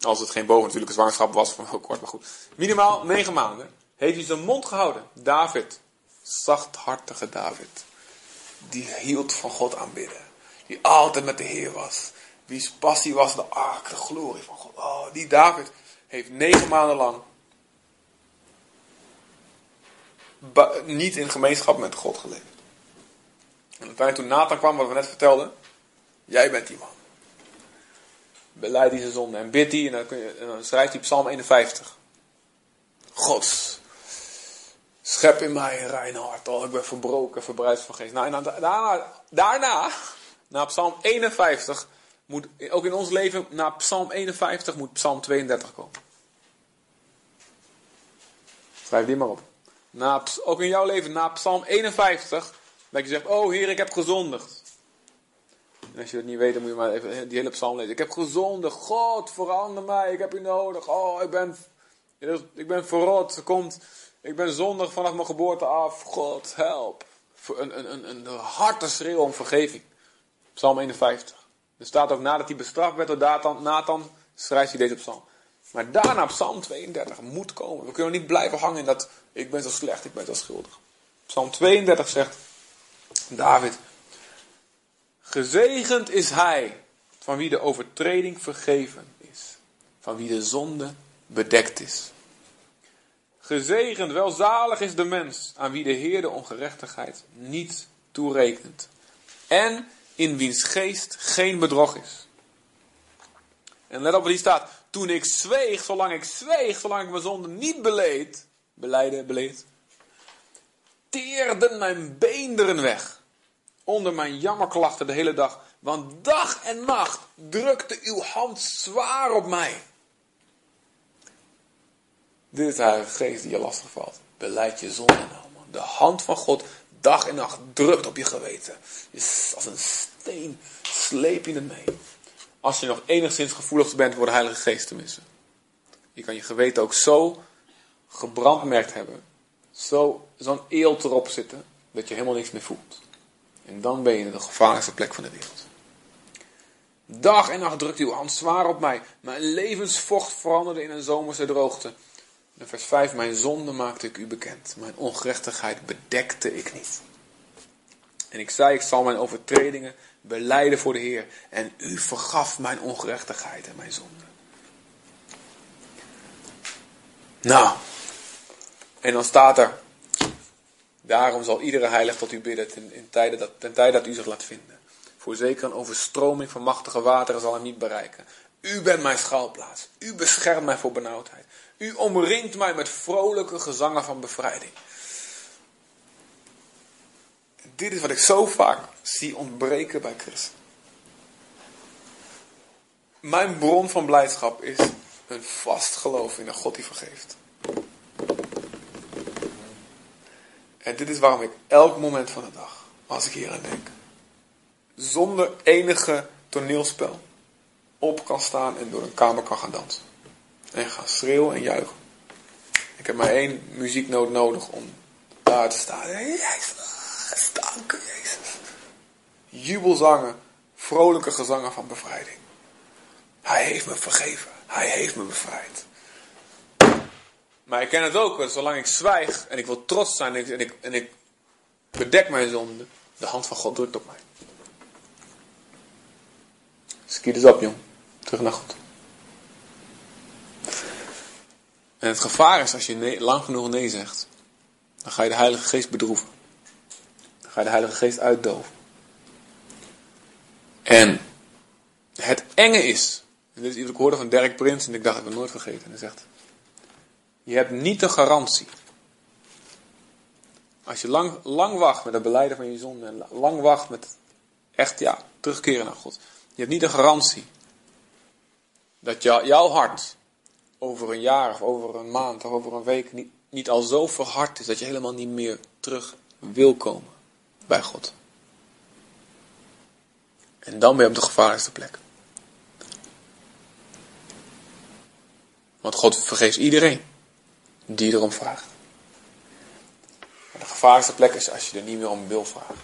[SPEAKER 1] Als het geen bovennatuurlijke zwangerschap was, van heel kort, maar goed. Minimaal negen maanden heeft hij zijn mond gehouden. David, zachthartige David, die hield van God aanbidden. Die altijd met de Heer was. Wie's passie was de ark, de glorie van God. Oh, die David heeft negen maanden lang niet in gemeenschap met God geleefd. En uiteindelijk toen Nathan kwam, wat we net vertelden. Jij bent die man. Beleid die zijn zonde en bid die. En dan, kun je, en dan schrijft hij Psalm 51. Gods. Schep in mij een rein hart. Oh, ik ben verbroken, verbreid van geest. Nou, daarna, daarna, na Psalm 51, moet ook in ons leven, na Psalm 51 moet Psalm 32 komen. Schrijf die maar op. Na, ook in jouw leven, na Psalm 51, dat je zegt, oh Heer, ik heb gezondigd. En als je het niet weet, dan moet je maar even die hele psalm lezen. Ik heb gezondigd, God, verander mij, ik heb u nodig. Oh, ik ben, ik ben verrot, komt, ik ben zondig vanaf mijn geboorte af. God, help. Een, een, een, een harte schreeuw om vergeving. Psalm 51. Er staat ook nadat hij bestraft werd door Nathan, Nathan schrijft hij deze psalm. Maar daarna Psalm 32 moet komen. We kunnen niet blijven hangen in dat ik ben zo slecht, ik ben zo schuldig. Psalm 32 zegt David. Gezegend is hij van wie de overtreding vergeven is. Van wie de zonde bedekt is. Gezegend, welzalig is de mens aan wie de Heer de ongerechtigheid niet toerekent. En in wiens geest geen bedrog is. En let op wat hier staat. Toen ik zweeg, zolang ik zweeg, zolang ik mijn zonde niet beleed, beleiden, beleed, teerden mijn beenderen weg. Onder mijn jammerklachten de hele dag. Want dag en nacht drukte uw hand zwaar op mij. Dit is de Heilige Geest die je lastig valt. Beleid je zonde nou, man. De hand van God dag en nacht drukt op je geweten. Je als een steen sleep je het mee. Als je nog enigszins gevoelig bent voor de Heilige Geest tenminste. Je kan je geweten ook zo gebrandmerkt hebben. Zo, zo'n eelt erop zitten. Dat je helemaal niks meer voelt. En dan ben je in de gevaarlijkste plek van de wereld. Dag en nacht drukt uw hand zwaar op mij. Mijn levensvocht veranderde in een zomerse droogte. Vers 5, mijn zonde maakte ik u bekend. Mijn ongerechtigheid bedekte ik niet. En ik zei, ik zal mijn overtredingen beleiden voor de Heer. En u vergaf mijn ongerechtigheid en mijn zonde. Nou, en dan staat er, daarom zal iedere heilig tot u bidden ten, in tijden dat, ten tijde dat u zich laat vinden. Voorzeker een overstroming van machtige wateren zal hem niet bereiken. U bent mijn schuilplaats. U beschermt mij voor benauwdheid. U omringt mij met vrolijke gezangen van bevrijding. Dit is wat ik zo vaak zie ontbreken bij Christen. Mijn bron van blijdschap is een vast geloof in een God die vergeeft. En dit is waarom ik elk moment van de dag, als ik hier aan denk, zonder enige toneelspel op kan staan en door een kamer kan gaan dansen. En gaan schreeuwen en juichen. Ik heb maar één muzieknoot nodig om daar te staan. Jezus, dank Jezus. Jubelzangen, vrolijke gezangen van bevrijding. Hij heeft me vergeven. Hij heeft me bevrijd. Maar ik ken het ook, zolang ik zwijg en ik wil trots zijn en ik, en ik, en ik bedek mijn zonde, de hand van God drukt op mij. Skiet eens op, jong. Terug naar God. En het gevaar is als je lang genoeg nee zegt, dan ga je de Heilige Geest bedroeven. Dan ga je de Heilige Geest uitdoven. En het enge is, dit is iets wat ik hoorde van Dirk Prins en ik dacht, ik heb het nooit vergeten. En hij zegt, je hebt niet de garantie. Als je lang, lang wacht met het beleiden van je zonde en lang wacht met echt ja, terugkeren naar God. Je hebt niet de garantie dat jou, jouw hart over een jaar of over een maand of over een week niet, al zo verhard is dat je helemaal niet meer terug wil komen bij God. En dan ben je op de gevaarlijkste plek. Want God vergeeft iedereen die erom vraagt. Maar de gevaarlijkste plek is als je er niet meer om wil vragen.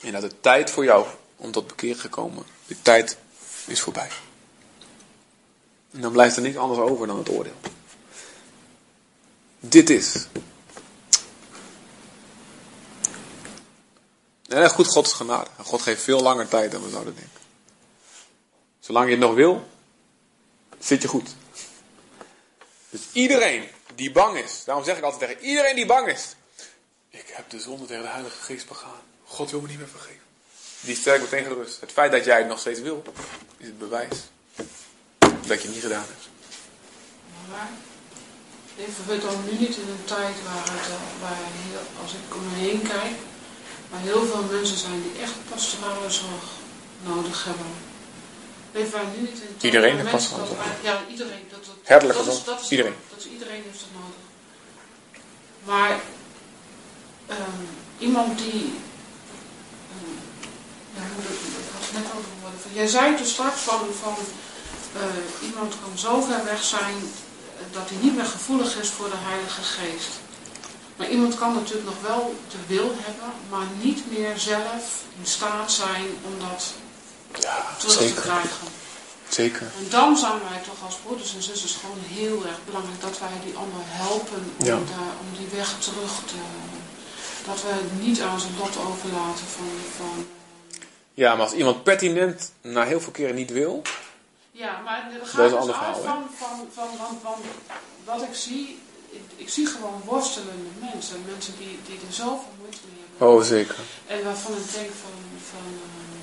[SPEAKER 1] En dat de tijd voor jou om tot bekeer gekomen, de tijd is voorbij. En dan blijft er niks anders over dan het oordeel. Dit is. En goed, God is genade. En God geeft veel langer tijd dan we zouden denken. Zolang je het nog wil, zit je goed. Dus iedereen die bang is, daarom zeg ik altijd tegen iedereen die bang is. Ik heb de zonde tegen de Heilige Geest begaan. God wil me niet meer vergeven. Die sterk meteen gerust. Het feit dat jij het nog steeds wil, is het bewijs dat je het niet gedaan hebt.
[SPEAKER 2] Maar leven we dan nu niet in een tijd waar, het, eh, waar heel, als ik om me heen kijk, waar heel veel mensen zijn die echt pastorale zorg nodig hebben. Leven wij nu niet in een tijd
[SPEAKER 1] Iedereen heeft pastorale
[SPEAKER 2] dat- Ja, iedereen. Dat, dat, dat is,
[SPEAKER 1] zorg.
[SPEAKER 2] dat is,
[SPEAKER 1] Iedereen.
[SPEAKER 2] Dat is, iedereen heeft dat nodig. Maar ehm, iemand die. ehm, ja, ik was net over jij zei toen straks van. van eh, iemand kan zo ver weg zijn eh, dat hij niet meer gevoelig is voor de Heilige Geest. Maar iemand kan natuurlijk nog wel de wil hebben, maar niet meer zelf in staat zijn om dat
[SPEAKER 1] Ja,
[SPEAKER 2] terug te krijgen.
[SPEAKER 1] Zeker.
[SPEAKER 2] En dan zijn wij toch als broeders en zusters gewoon heel erg belangrijk dat wij die ander helpen om,
[SPEAKER 1] Ja.
[SPEAKER 2] om die weg terug te. Dat we het niet aan zijn lot overlaten van. van
[SPEAKER 1] Ja, maar als iemand pertinent na heel veel keren niet wil,
[SPEAKER 2] ja, maar
[SPEAKER 1] Dat
[SPEAKER 2] gaat
[SPEAKER 1] is
[SPEAKER 2] dus uit van, van, van, van, van wat ik zie. Ik, ik zie gewoon worstelende mensen. Mensen die, die er zoveel moeite mee hebben.
[SPEAKER 1] oh zeker.
[SPEAKER 2] En waarvan ik denk van, van eh,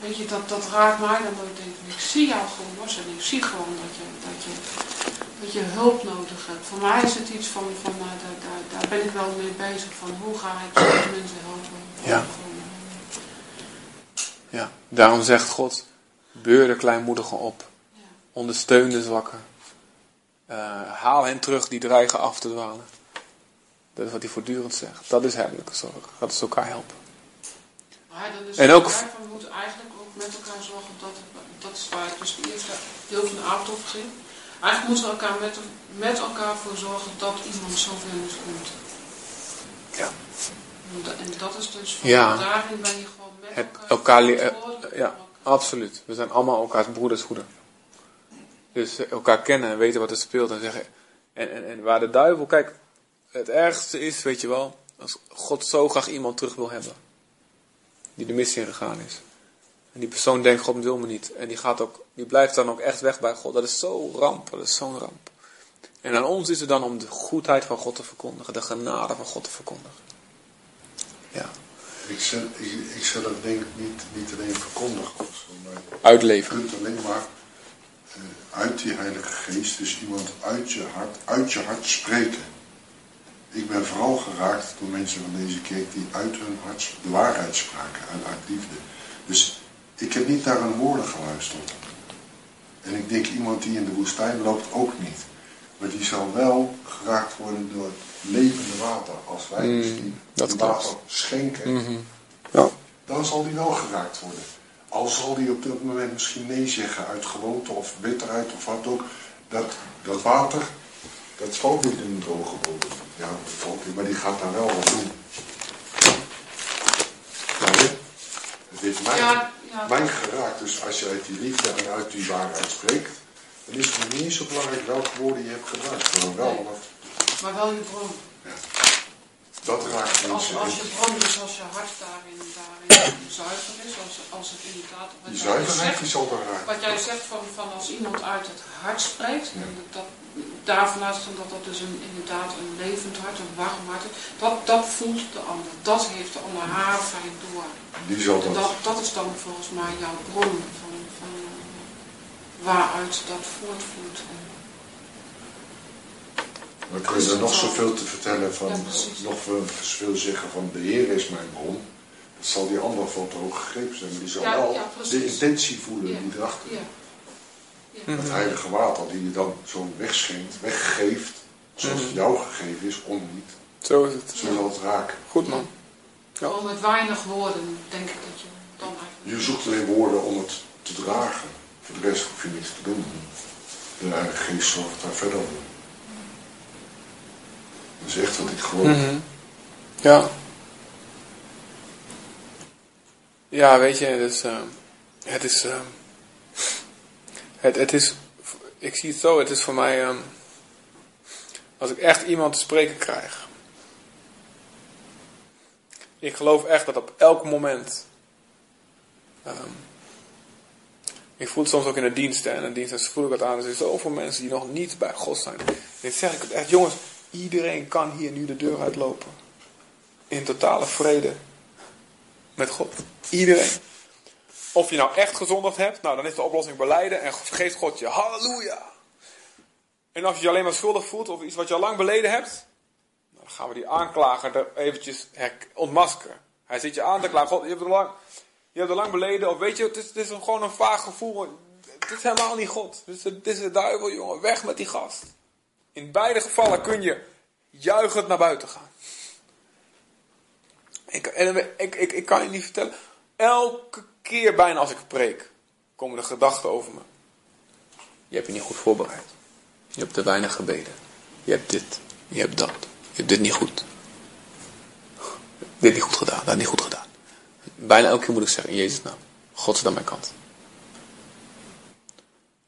[SPEAKER 2] weet je, dat, dat raakt mij dan dat ik denk, ik zie jou gewoon worstelen. Ik zie gewoon dat je, dat je, dat je hulp nodig hebt. Voor mij is het iets van, van nou, daar, daar, daar ben ik wel mee bezig van, hoe ga ik mensen helpen?
[SPEAKER 1] Ja.
[SPEAKER 2] Van,
[SPEAKER 1] Ja. Daarom zegt God, beur de kleinmoedigen op. Ondersteun de zwakken. Eh, haal hen terug die dreigen af te dwalen. Dat is wat hij voortdurend zegt. Dat is herderlijke zorg. Dat is elkaar helpen.
[SPEAKER 2] Maar dan is
[SPEAKER 1] En ook-
[SPEAKER 2] we moeten eigenlijk ook met elkaar zorgen dat, dat is waar het dus deel van de avond over ging. Eigenlijk moeten we elkaar met, met elkaar voor zorgen dat iemand zover is komt.
[SPEAKER 1] Ja.
[SPEAKER 2] En da- En dat is dus van
[SPEAKER 1] Ja.
[SPEAKER 2] daarin ben je gewoon met
[SPEAKER 1] Het
[SPEAKER 2] elkaar,
[SPEAKER 1] elkaar eh, ja. Absoluut. We zijn allemaal elkaars broeders goeden. Dus eh, elkaar kennen en weten wat er speelt en zeggen. En, en, en waar de duivel, kijk, het ergste is, weet je wel, Als God zo graag iemand terug wil hebben. Die de missie ingegaan is. En die persoon denkt, God wil me niet. En die, gaat ook, die blijft dan ook echt weg bij God. Dat is zo ramp. Dat is zo'n ramp. En aan ons is het dan om de goedheid van God te verkondigen. De genade van God te verkondigen. Ja.
[SPEAKER 4] Ik zeg, ik, denk ik niet, niet alleen verkondigen of zo, maar je
[SPEAKER 1] Uitleven.
[SPEAKER 4] kunt alleen maar eh, uit die Heilige Geest, dus iemand uit je hart, uit je hart spreken. Ik ben vooral geraakt door mensen van deze kerk die uit hun hart de waarheid spraken, uit, uit liefde. Dus ik heb niet naar hun woorden geluisterd. En ik denk iemand die in de woestijn loopt ook niet. Maar die zal wel geraakt worden door het levende water. Als wij
[SPEAKER 1] Mm,
[SPEAKER 4] dus die,
[SPEAKER 1] dat
[SPEAKER 4] die
[SPEAKER 1] klopt.
[SPEAKER 4] water schenken,
[SPEAKER 1] Mhm. Ja.
[SPEAKER 4] dan zal die wel geraakt worden. Al zal die op dat moment misschien nee zeggen uit gewoonte of bitterheid of wat ook. Dat, dat water, dat valt niet in een droge bodem. Ja, dat valt niet, maar die gaat daar wel wat doen. Het heeft mij,
[SPEAKER 2] Ja, ja.
[SPEAKER 4] mij geraakt. Dus als je uit die liefde en uit die waarheid spreekt, is het nog niet eens zo belangrijk welke woorden je hebt gebruikt. Maar wel, wat,
[SPEAKER 2] Maar wel je bron.
[SPEAKER 4] dat raakt
[SPEAKER 2] Als,
[SPEAKER 4] mensen.
[SPEAKER 2] als
[SPEAKER 4] En
[SPEAKER 2] je bron is, als je hart daarin, daarin zuiver is, als, als het inderdaad... Wat
[SPEAKER 4] die zuiverheid zal dan raken.
[SPEAKER 2] Wat jij zegt van, van als iemand uit het hart spreekt,
[SPEAKER 4] Ja.
[SPEAKER 2] dat, dat, daarvan uitgaan dat dat dus een, inderdaad een levend hart, een warm hart is, dat, dat voelt de ander. Dat heeft de ander haar fijn door.
[SPEAKER 4] Die zal dat.
[SPEAKER 2] dat, dat is dan volgens mij jouw bron waaruit dat voortvloeit. En,
[SPEAKER 4] Dan kun je er nog zoveel te vertellen van,
[SPEAKER 2] Ja,
[SPEAKER 4] nog veel, veel zeggen van de Heer is mijn bron. Dat zal die ander van te hoog gegrepen zijn, maar die zal
[SPEAKER 2] Ja,
[SPEAKER 4] wel
[SPEAKER 2] ja,
[SPEAKER 4] de intentie voelen
[SPEAKER 2] Ja.
[SPEAKER 4] die erachter
[SPEAKER 2] ja.
[SPEAKER 1] Mhm.
[SPEAKER 4] Het heilige water die je dan zo wegschenkt, weggeeft, zoals het jou gegeven is, om niet.
[SPEAKER 1] Zo is het.
[SPEAKER 4] Zo zal het raken.
[SPEAKER 1] Goed man. Ja.
[SPEAKER 2] Al met weinig woorden denk ik dat je dan eigenlijk...
[SPEAKER 4] Je zoekt alleen woorden om het te dragen. Voor de rest hoef je niks te doen. De Heilige Geest zorgt daar verder voor. Dat is echt wat ik geloof.
[SPEAKER 1] Mhm. Ja. Ja, weet je, het is, eh, het is, eh, het, het is, ik zie het zo, het is voor mij, eh, als ik echt iemand te spreken krijg. Ik geloof echt dat op elk moment, ehm, ik voel het soms ook in de diensten, en in de diensten voel ik het aan, er zijn zoveel mensen die nog niet bij God zijn. Dit zeg ik echt, jongens, iedereen kan hier nu de deur uitlopen. In totale vrede met God. Iedereen. Of je nou echt gezondigd hebt, nou dan is de oplossing beleiden en vergeeft God je. Halleluja. En als je je alleen maar schuldig voelt of iets wat je al lang beleden hebt, nou, dan gaan we die aanklager er eventjes ontmaskeren. Hij zit je aan te klagen. God, je hebt er lang, je hebt er lang beleden. Of weet je, het is, het is gewoon een vaag gevoel. Het is helemaal niet God. Het is, is de duivel, jongen. Weg met die gast. In beide gevallen kun je juichend naar buiten gaan. Ik, en ik, ik, ik kan je niet vertellen. Elke keer bijna als ik preek, komen de gedachten over me. Je hebt je niet goed voorbereid. Je hebt te weinig gebeden. Je hebt dit. Je hebt dat. Je hebt dit niet goed. Dit niet goed gedaan. Dat niet goed gedaan. Bijna elke keer moet ik zeggen, in Jezus naam. God is aan mijn kant.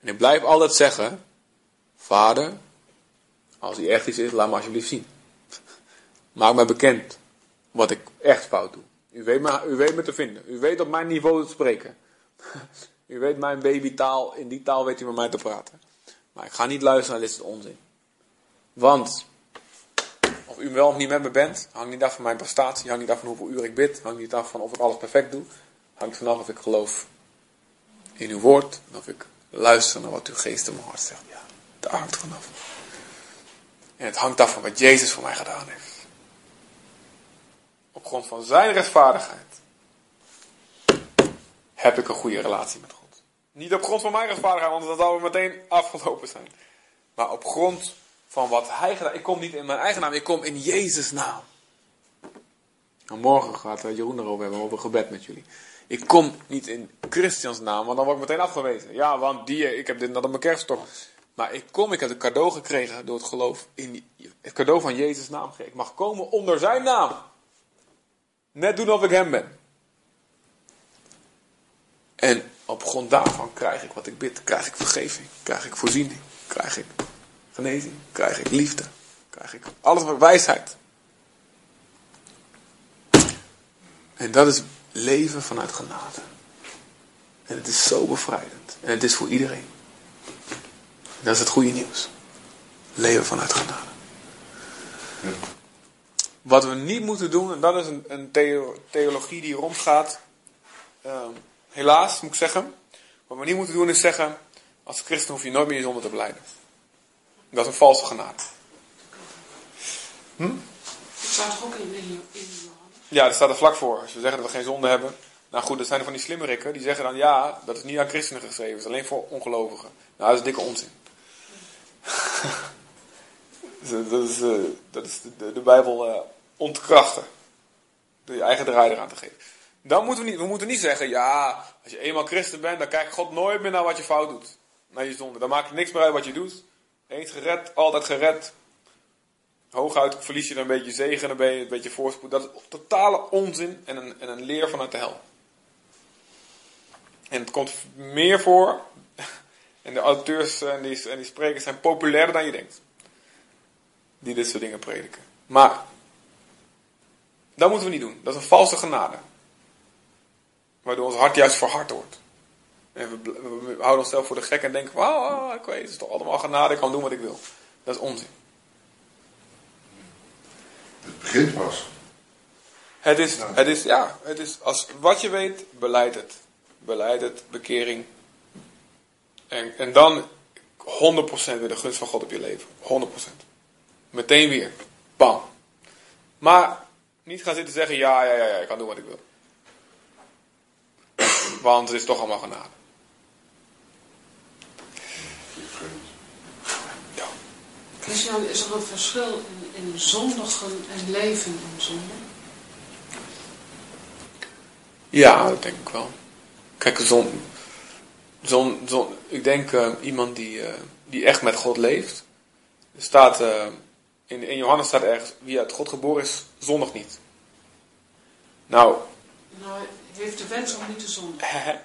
[SPEAKER 1] En ik blijf altijd zeggen, Vader, als hij echt iets is, laat me alsjeblieft zien. Maak mij bekend wat ik echt fout doe. U weet me, u weet me te vinden. U weet op mijn niveau te spreken. U weet mijn babytaal, in die taal weet u met mij te praten. Maar ik ga niet luisteren naar dit soort onzin. Want, u wel of niet met me bent, hangt niet af van mijn prestatie, hangt niet af van hoeveel uur ik bid, hangt niet af van of ik alles perfect doe. Hangt vanaf of ik geloof in uw woord, of ik luister naar wat uw geest in mijn hart zegt. Ja, daar hangt vanaf. En het hangt af van wat Jezus voor mij gedaan heeft. Op grond van zijn rechtvaardigheid heb ik een goede relatie met God. Niet op grond van mijn rechtvaardigheid, want zouden we meteen afgelopen zijn. Maar op grond van wat hij gedaan Ik kom niet in mijn eigen naam, ik kom in Jezus' naam. En morgen gaat eh, Jeroen erover hebben, over gebed met jullie. Ik kom niet in Christians naam, want dan word ik meteen afgewezen. Ja, want die, ik heb dit naar mijn kerststok. Maar ik kom, ik heb het cadeau gekregen door het geloof in het cadeau van Jezus' naam. Ik mag komen onder zijn naam. Net doen of ik hem ben. En op grond daarvan krijg ik wat ik bid. Krijg ik vergeving. Krijg ik voorziening. Krijg ik Krijg ik liefde. Krijg ik alles wat wijsheid. En dat is leven vanuit genade. En het is zo bevrijdend. En het is voor iedereen. Dat is het goede nieuws. Leven vanuit genade. Wat we niet moeten doen, en dat is een, een theo- theologie die rondgaat. ehm, helaas, moet ik zeggen. Wat we niet moeten doen is zeggen, als christen hoef je nooit meer je zonde te beleiden. Dat is een valse genade.
[SPEAKER 2] Het staat toch ook in, in?
[SPEAKER 1] Ja, dat staat er vlak voor. Als we zeggen dat we geen zonde hebben. Nou goed, dat zijn er van die slimmerikken. Die zeggen dan, ja, dat is niet aan christenen geschreven. Is alleen voor ongelovigen. Nou, dat is dikke onzin. Dat is, eh, dat is de, de, de Bijbel eh, ontkrachten. Door je eigen draai eraan te geven. Dan moeten we niet, we moeten niet zeggen, ja, als je eenmaal christen bent, dan kijkt God nooit meer naar wat je fout doet. Naar je zonde. Dan maakt het niks meer uit wat je doet. Eens gered, altijd gered. Hooguit verlies je dan een beetje zegen, dan ben je een beetje voorspoed. Dat is totale onzin en een, en een leer vanuit de hel. En het komt meer voor. En de auteurs en en die sprekers zijn populairder dan je denkt. Die dit soort dingen prediken. Maar, dat moeten we niet doen. Dat is een valse genade. Waardoor ons hart juist verhard wordt. En we, we- houden onszelf voor de gek en denken: Wauw, ik weet, het is toch allemaal genade, ik kan doen wat ik wil. Dat is onzin.
[SPEAKER 4] Het begint pas.
[SPEAKER 1] Het is, het is, ja, het is, als wat je weet, beleid het. Beleid het, bekering. En, en dan 100% weer de gunst van God op je leven. 100%. Meteen weer. Bam. Maar niet gaan zitten zeggen, ja, ja, ja, ja, ik kan doen wat ik wil. Want het is toch allemaal genade. Ja.
[SPEAKER 2] Christian, is er een verschil in, in zondigen en leven in zonde?
[SPEAKER 1] Ja, dat denk ik wel. Kijk, zon, zon, zon, ik denk eh, iemand die, eh, die echt met God leeft. Er staat, eh, in, in Johannes staat ergens, wie uit God geboren is, zondig niet. Nou,
[SPEAKER 2] Nou, heeft de wens om niet te zondigen.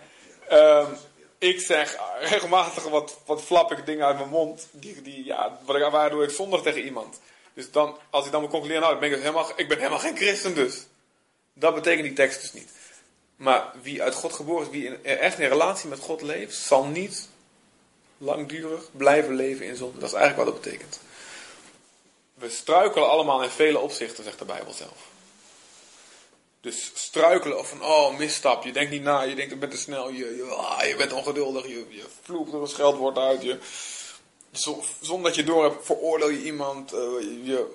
[SPEAKER 1] ik zeg regelmatig wat, wat flap ik dingen uit mijn mond, die, die, ja, waardoor ik zondig tegen iemand. Dus dan, als ik dan moet concluderen, nou, ik ben, dus helemaal, ik ben helemaal geen christen dus. Dat betekent die tekst dus niet. Maar wie uit God geboren is, wie echt in relatie met God leeft, zal niet langdurig blijven leven in zonde. Dat is eigenlijk wat dat betekent. We struikelen allemaal in vele opzichten, zegt de Bijbel zelf. Dus struikelen of van, oh, misstap, je denkt niet na, je denkt, je bent te snel, je, je, ah, je bent ongeduldig, je, je vloekt er een scheldwoord uit, je, zo- zonder dat je door hebt, veroordeel je iemand, eh, je,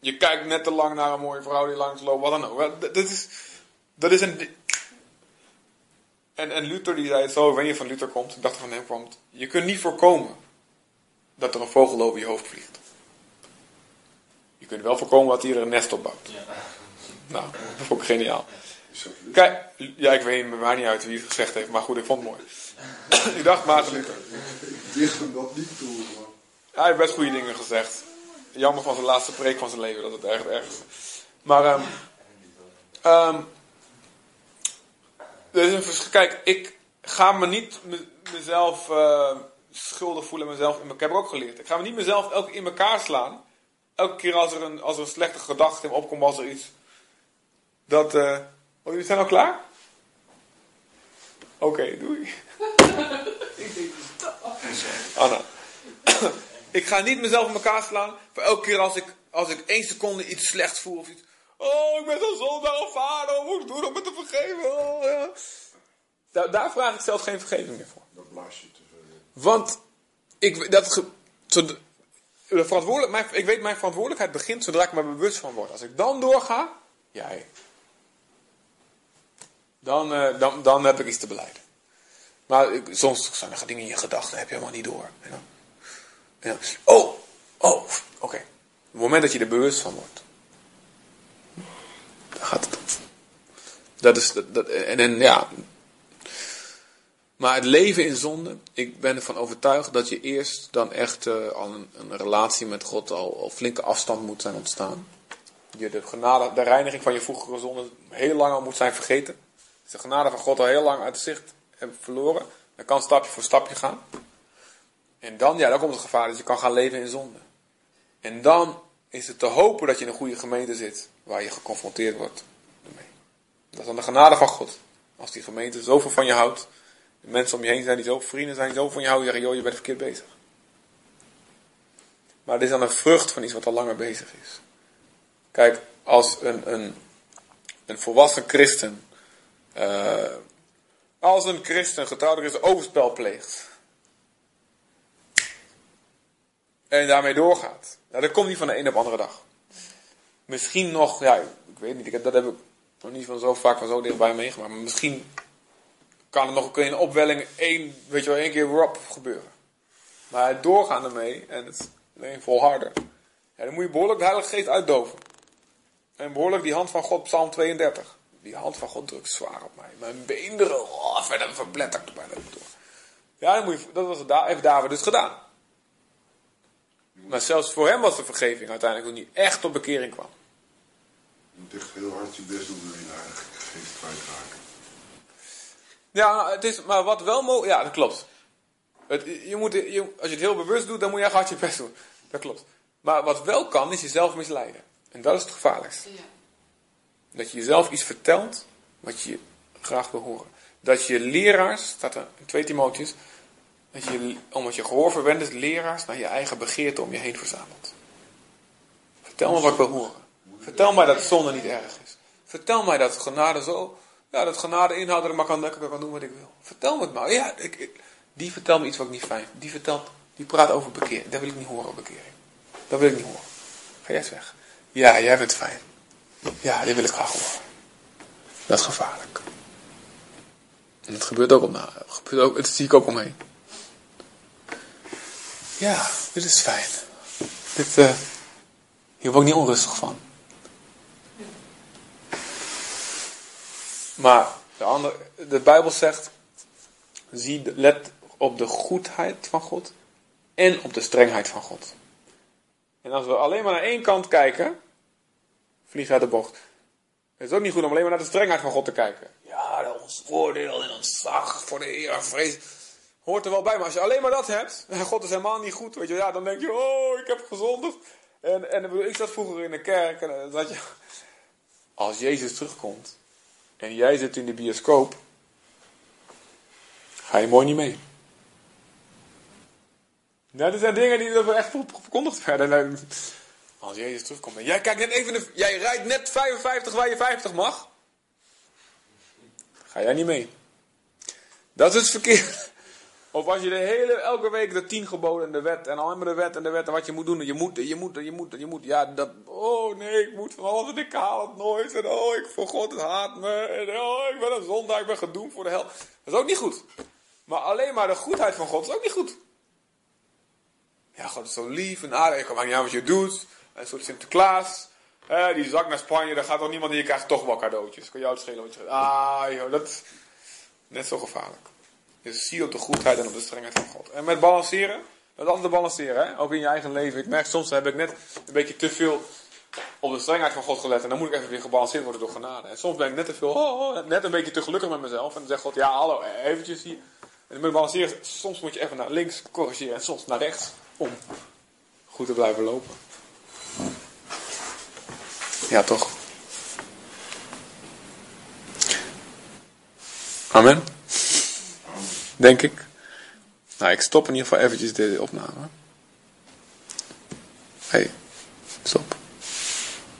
[SPEAKER 1] je kijkt net te lang naar een mooie vrouw die langs loopt, wat dan ook. Dat, is, dat is een... En, en Luther die zei het zo, niet of van Luther komt, ik dacht van hem komt. Je kunt niet voorkomen dat er een vogel over je hoofd vliegt. Je kunt wel voorkomen dat hij er een nest op bouwt. Nou, dat vond ik geniaal. Kijk, ja, ik weet maakt niet uit wie het gezegd heeft, maar goed, ik vond het mooi. ik dacht Maarten Luther.
[SPEAKER 4] Ik dicht hem dat niet toe, man.
[SPEAKER 1] Hij heeft best goede dingen gezegd. Jammer van zijn laatste preek van zijn leven, dat het echt erg is. Maar, ehm ehm, er is een verschil. Kijk, ik ga me niet me- mezelf eh, schuldig voelen, mezelf, in- ik heb er ook geleerd. Ik ga me niet mezelf elke keer in elkaar slaan. Elke keer als er een, als er een slechte gedachte in opkomt, als er iets. Dat, eh oh, jullie zijn al klaar? Oké, doei. Anna. ik ga niet mezelf in elkaar slaan. Voor elke keer als ik, als ik één seconde iets slechts voel of iets. Oh, ik ben zo zondag of vader. Wat moet ik doen om me te vergeven? Oh, ja. daar, daar vraag ik zelf geen vergeving meer voor.
[SPEAKER 4] Dat blaas je te veel.
[SPEAKER 1] Want ik, dat, zo- de verantwoordelijk, mijn, ik weet mijn verantwoordelijkheid begint zodra ik me bewust van word. Als ik dan doorga, jij. Dan, eh, dan, dan heb ik iets te beleiden. Maar ik, soms zijn er dingen in je gedachten, heb je helemaal niet door. En dan, oh, oh, oké. Op het moment dat je er bewust van wordt, dan gaat het. Dat is, dat, dat, en, en ja, maar het leven in zonde, ik ben ervan overtuigd dat je eerst dan echt eh, al een, een relatie met God al, al flinke afstand moet zijn ontstaan. Je de genade, de reiniging van je vroegere zonde heel lang al moet zijn vergeten. Dus de genade van God al heel lang uit het zicht hebt verloren. Dan kan stapje voor stapje gaan. En dan, ja, dan komt het gevaar dat je kan gaan leven in zonde. En dan is het te hopen dat je in een goede gemeente zit waar je geconfronteerd wordt ermee. Dat is dan de genade van God. Als die gemeente zoveel van je houdt, de mensen om je heen zijn die zo, vrienden zijn die zo van je houden, zeggen, joh, je bent verkeerd bezig. Maar dit is dan een vrucht van iets wat al langer bezig is. Kijk, als een, een, een volwassen christen, eh, als een christen, getrouwde christen, overspel pleegt. En daarmee doorgaat. Nou, dat komt niet van de een op de andere dag. Misschien nog, ja, ik weet niet, ik dat heb ik nog niet van zo vaak van zo dichtbij meegemaakt. Maar misschien kan er nog een opwelling één, weet je wel, één keer rap gebeuren. Maar het doorgaan ermee en het alleen volharden. Ja, dan moet je behoorlijk de Heilige Geest uitdoven. En behoorlijk die hand van God, Psalm 32. Die hand van God drukt zwaar op mij. Mijn beenderen, oh, verder verbletterd bijna door. Ja, dan moet je, dat was het, heeft David dus gedaan. Maar zelfs voor hem was de vergeving uiteindelijk nog niet echt tot bekering kwam.
[SPEAKER 4] Je moet echt heel hard je best doen wil je Heilige Geest kwijtraken.
[SPEAKER 1] Ja, het is, maar wat wel mogelijk. Ja, dat klopt. Het, je moet, je, als je het heel bewust doet, dan moet je echt hard je best doen. Dat klopt. Maar wat wel kan, is jezelf misleiden. En dat is het gevaarlijkste.
[SPEAKER 2] Ja.
[SPEAKER 1] Dat je jezelf iets vertelt wat je graag wil horen. Dat je leraars, staat er in 2 Timotheus, dat je, omdat je gehoor verwendt, is leraars naar je eigen begeerte om je heen verzamelt. Vertel me wat ik wil horen. Vertel mij dat zonde niet erg is. Vertel mij dat genade zo, ja, dat genade inhoudt dat ik maar kan, dat ik kan doen wat ik wil. Vertel me het maar. Ja, ik, die vertelt me iets wat ik niet fijn. Die vertelt, die praat over bekering. Dat wil ik niet horen bekering. Dat wil ik niet horen. Ga jij eens weg. Ja, jij bent fijn. Ja, dit wil ik graag horen. Dat is gevaarlijk. En dat gebeurt ook om gebeurt ook, dat zie ik ook omheen. Ja, dit is fijn. Dit, eh, hier word ik niet onrustig van. Maar de, andere, de Bijbel zegt, zie, let op de goedheid van God en op de strengheid van God. En als we alleen maar naar één kant kijken, vliegen uit de bocht. Het is ook niet goed om alleen maar naar de strengheid van God te kijken. Ja, dat ons oordeel en ons zag voor de Heer en vrees. Hoort er wel bij, maar als je alleen maar dat hebt, en God is helemaal niet goed, weet je, ja, dan denk je, oh, ik heb gezondigd. En, en ik zat vroeger in de kerk en dan zat je, als Jezus terugkomt en jij zit in de bioscoop, ga je mooi niet mee. Nou, dat zijn dingen die echt verkondigd werden. Als Jezus terugkomt jij kijkt net even, de- jij rijdt net 55 waar je 50 mag, ga jij niet mee. Dat is het verkeerd. Of als je de hele, elke week de tien geboden en de wet en alleen maar de wet en de wet en wat je moet doen. en Je moet, je moet, je moet, je moet. Ja, dat, oh nee, ik moet van alles en ik haal het nooit. En oh, ik voor God het haat me. En oh, ik ben een zondaar, ik ben gedoemd voor de hel. Dat is ook niet goed. Maar alleen maar de goedheid van God is ook niet goed. Ja, God is zo lief en aardig. Ik kan maar niet aan wat je doet. Een soort Sinterklaas. Die zak naar Spanje, daar gaat toch niemand en je krijgt toch wel cadeautjes. Kan jou het schelen wat je Ah, joh, dat is net zo gevaarlijk. Dus zie op de goedheid en op de strengheid van God. En met balanceren, is altijd balanceren, hè? ook in je eigen leven. Ik merk soms heb ik net een beetje te veel op de strengheid van God gelet. En dan moet ik even weer gebalanceerd worden door genade. En soms ben ik net te veel, oh, oh, net een beetje te gelukkig met mezelf. En dan zegt God, ja hallo, eventjes hier. En met balanceren, soms moet je even naar links corrigeren en soms naar rechts. Om goed te blijven lopen. Ja, toch? Amen. Denk ik. Nou, ik stop in ieder geval eventjes de opname. Hey.